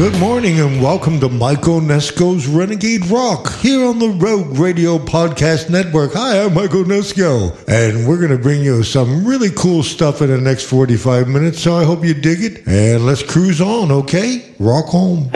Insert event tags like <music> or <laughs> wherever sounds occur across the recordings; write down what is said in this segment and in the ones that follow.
Good morning and welcome to Mike Onesko's Renegade Rock here on the Rogue Radio Podcast Network. Hi, I'm Michael Nesco, and we're going to bring you some really cool stuff in the next 45 minutes, so I hope you dig it. And let's cruise on, okay? Rock home.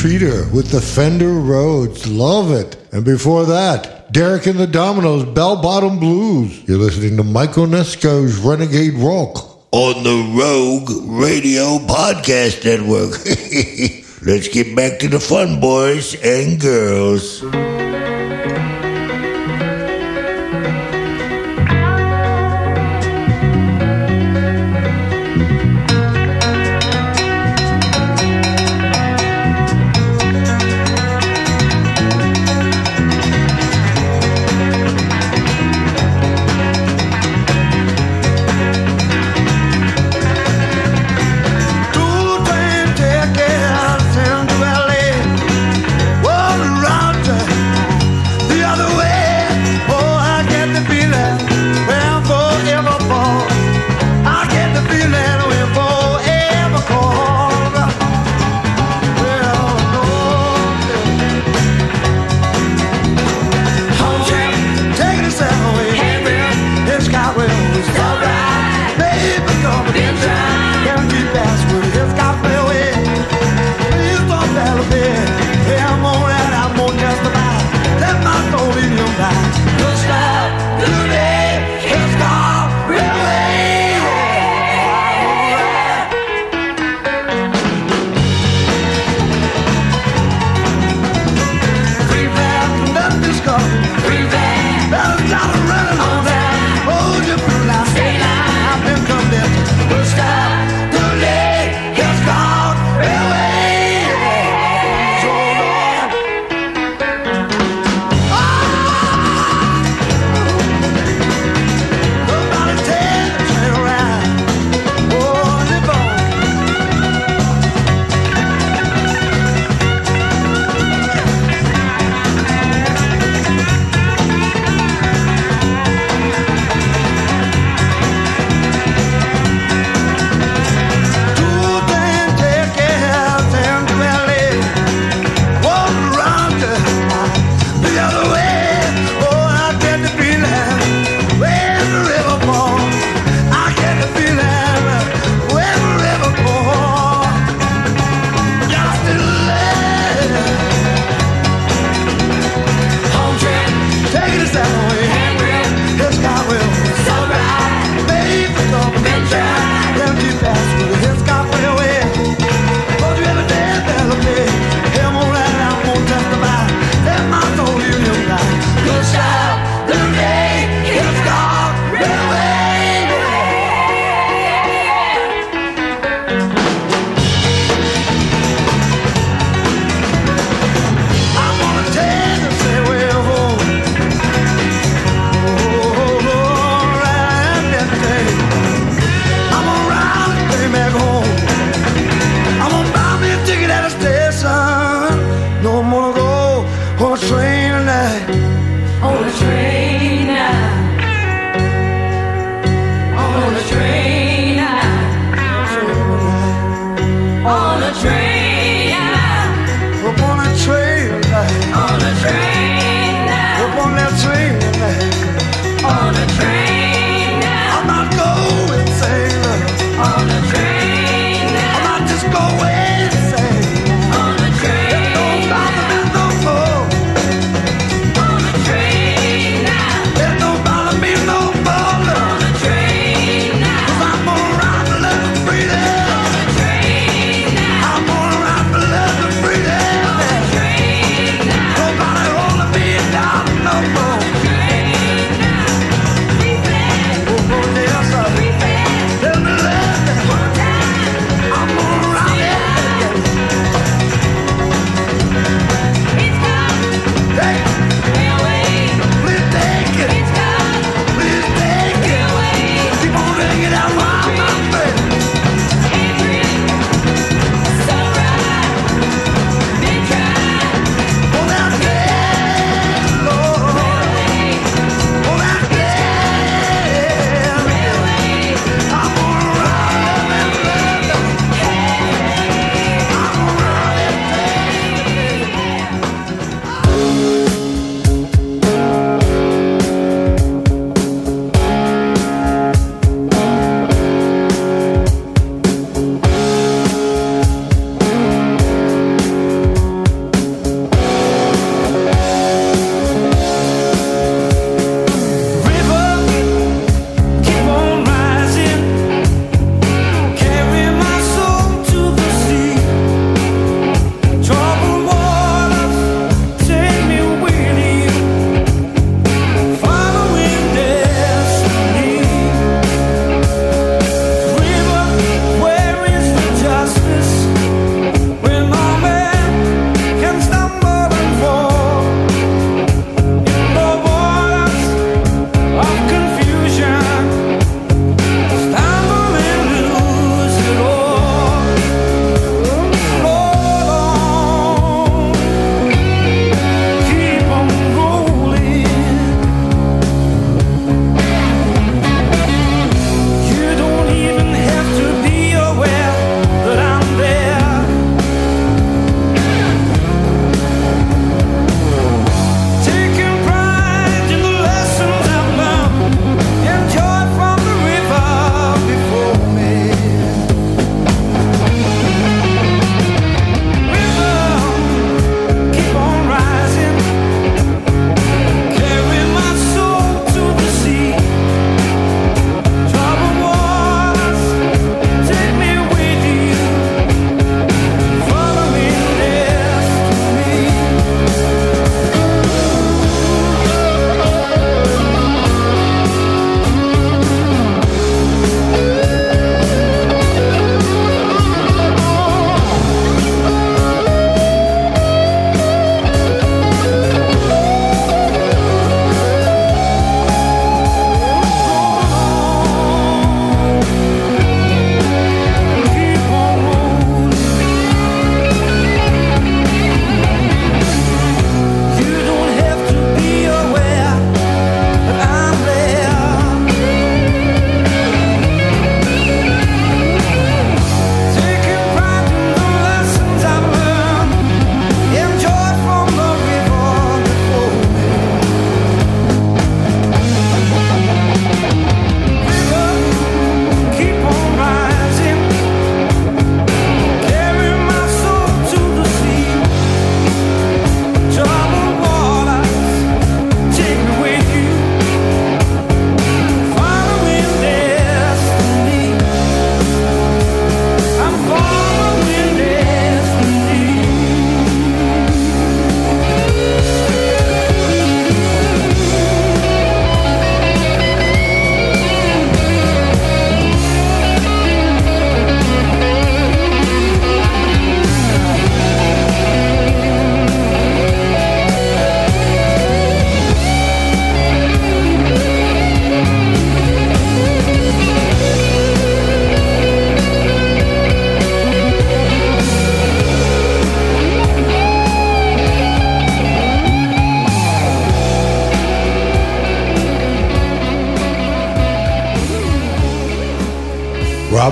Treater with the Fender Rhodes. Love it. And before that, Derek and the Dominos, Bell Bottom Blues. You're listening to Mike Onesko's Renegade Rock on the Rogue Radio Podcast Network. <laughs> Let's get back to the fun, boys and girls.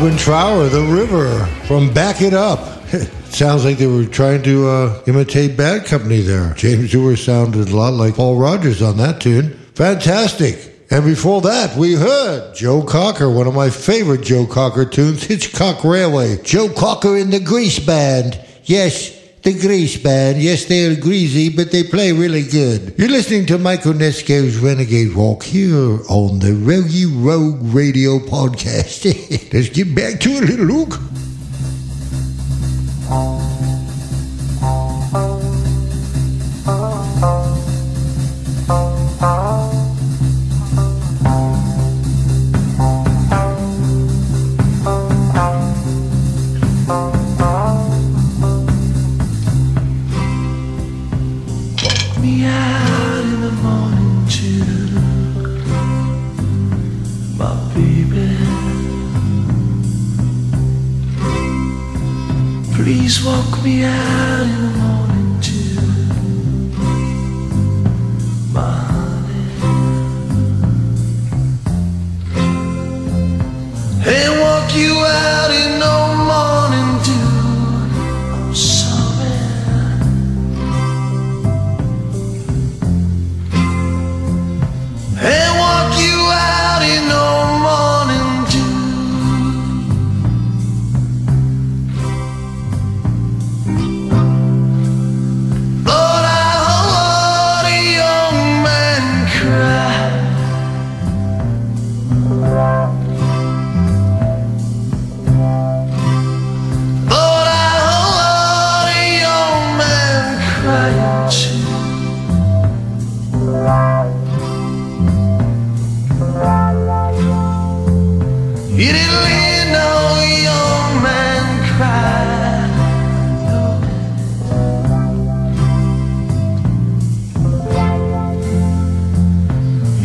Robin Trower, The River, from Back It Up. <laughs> Sounds like they were trying to uh, imitate Bad Company there. James Dewar sounded a lot like Paul Rodgers on that tune. Fantastic. And before that, we heard Joe Cocker, one of my favorite Joe Cocker tunes, Hitchcock Railway. Joe Cocker in the Grease Band. Yes, the Grease Band. Yes, they're greasy, but they play really good. You're listening to Mike Onesko's Renegade Walk here on the Rogie Rogue Radio Podcast. <laughs> Let's get back to it, little Luke.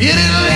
You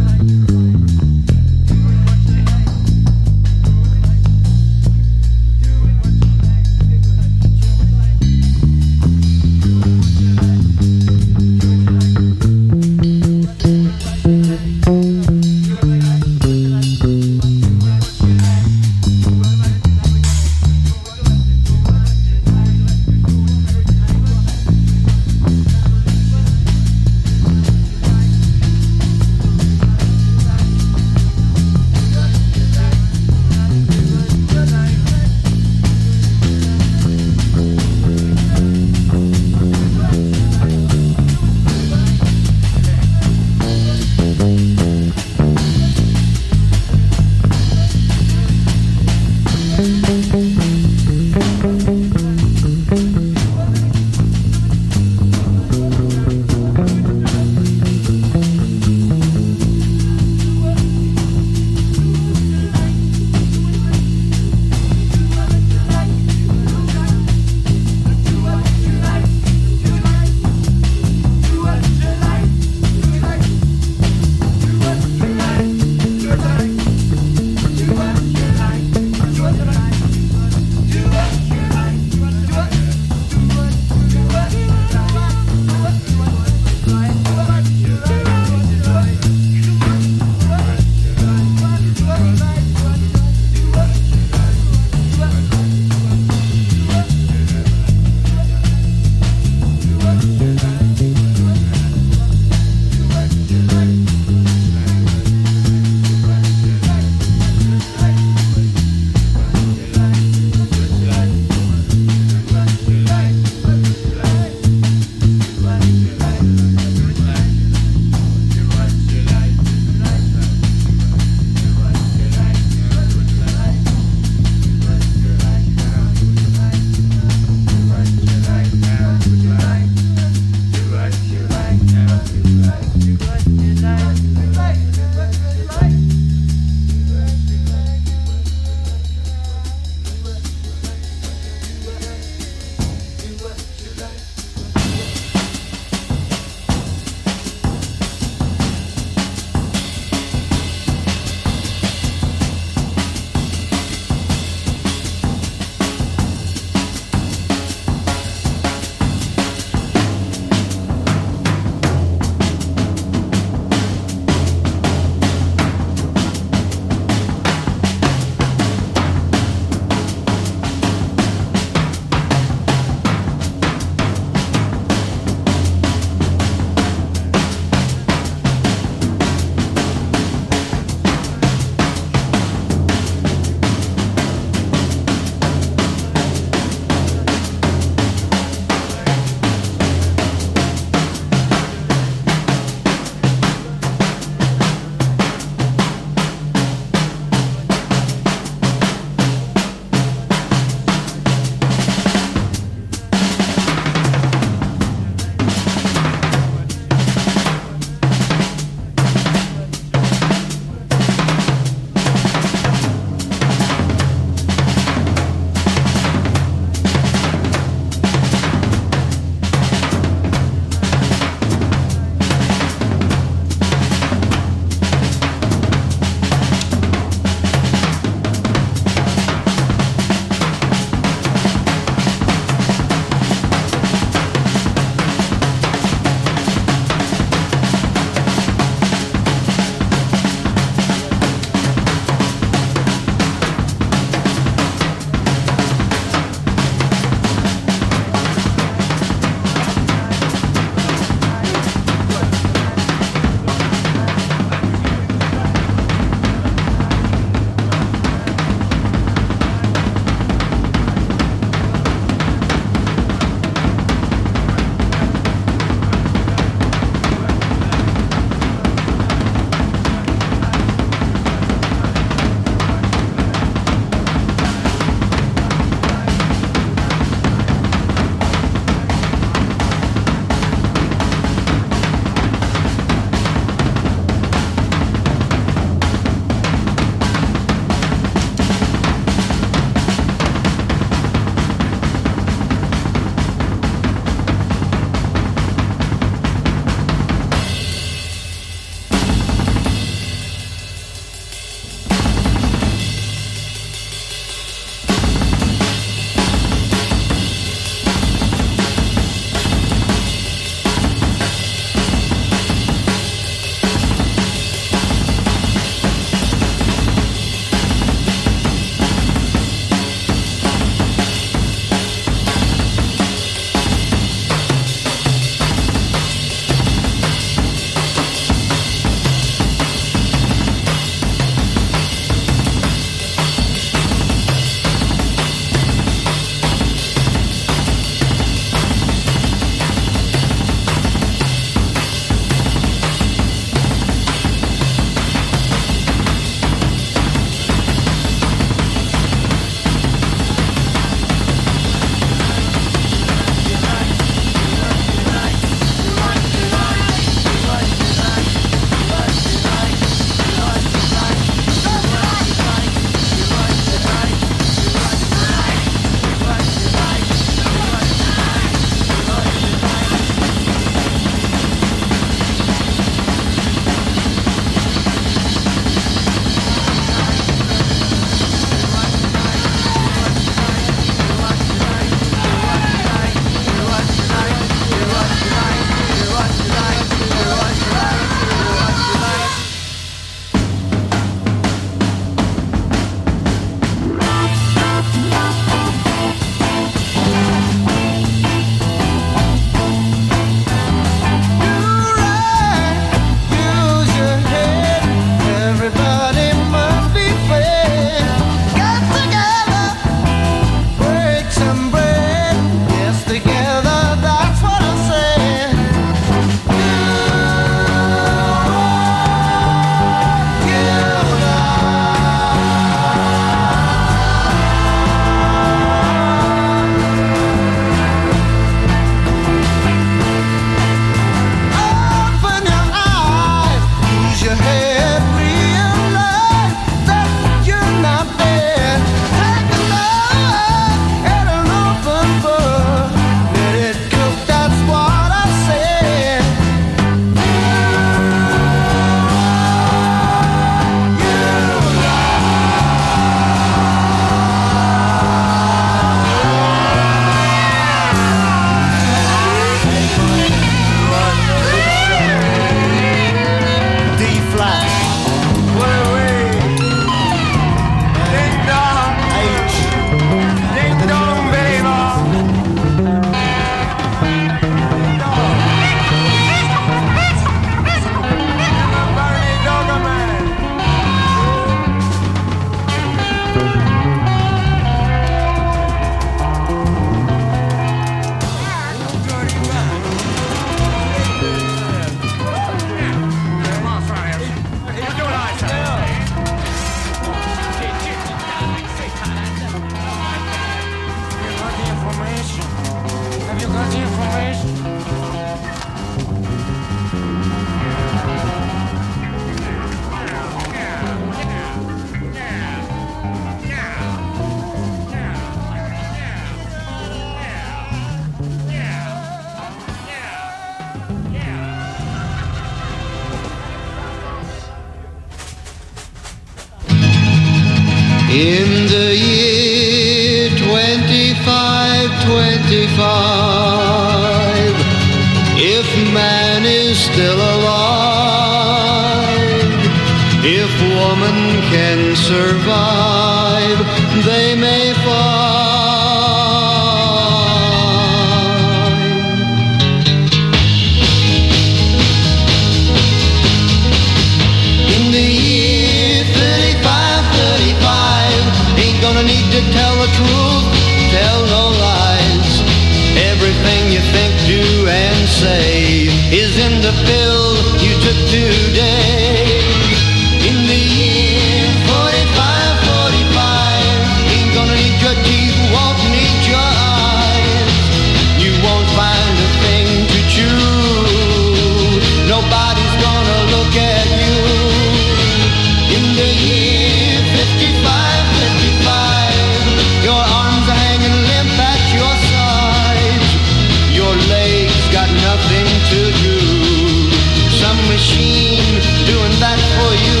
machine doing that for you.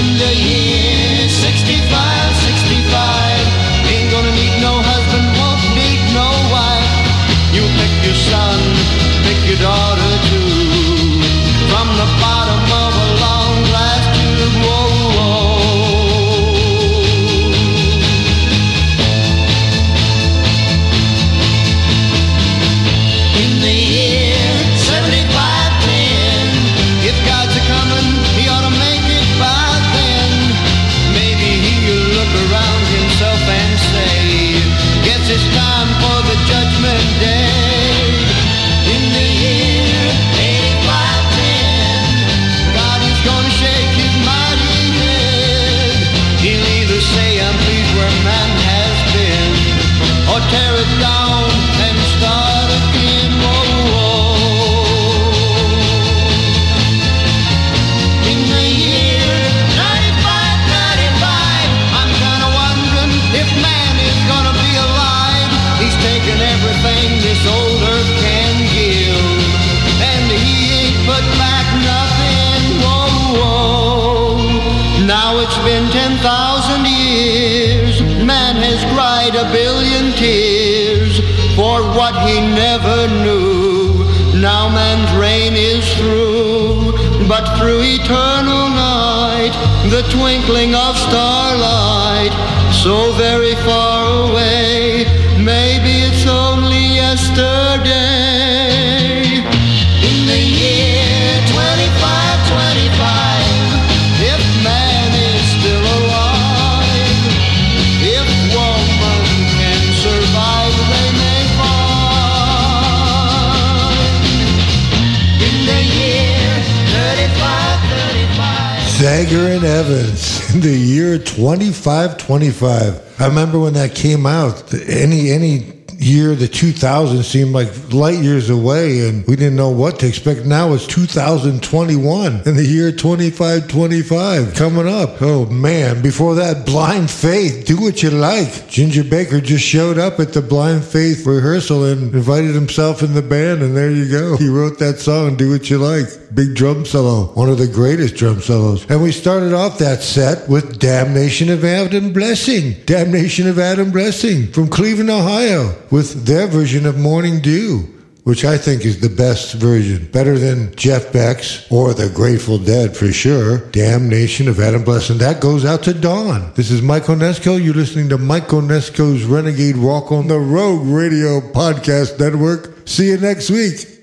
In the year 65, 65, ain't gonna need no husband, won't need no wife. You pick your son, pick your daughter 3535. And Evans <laughs> in the year 2525. I remember when that came out, any any year the 2000 seemed like light years away and we didn't know what to expect. Now it's 2021 and the year 2525 coming up. Oh man, before that Blind Faith, do what you like. Ginger Baker just showed up at the Blind Faith rehearsal and invited himself in the band and there you go. He wrote that song, Do What You Like. Big drum solo, one of the greatest drum solos. And we started off that set with Damnation of Adam Blessing. Damnation of Adam Blessing from Cleveland, Ohio, with their version of Morning Dew, which I think is the best version. Better than Jeff Beck's or the Grateful Dead for sure. Damnation of Adam Blessing. That goes out to Dawn. This is Mike Onesko. You're listening to Mike Onesko's Renegade Rock on the Rogue Radio Podcast Network. See you next week.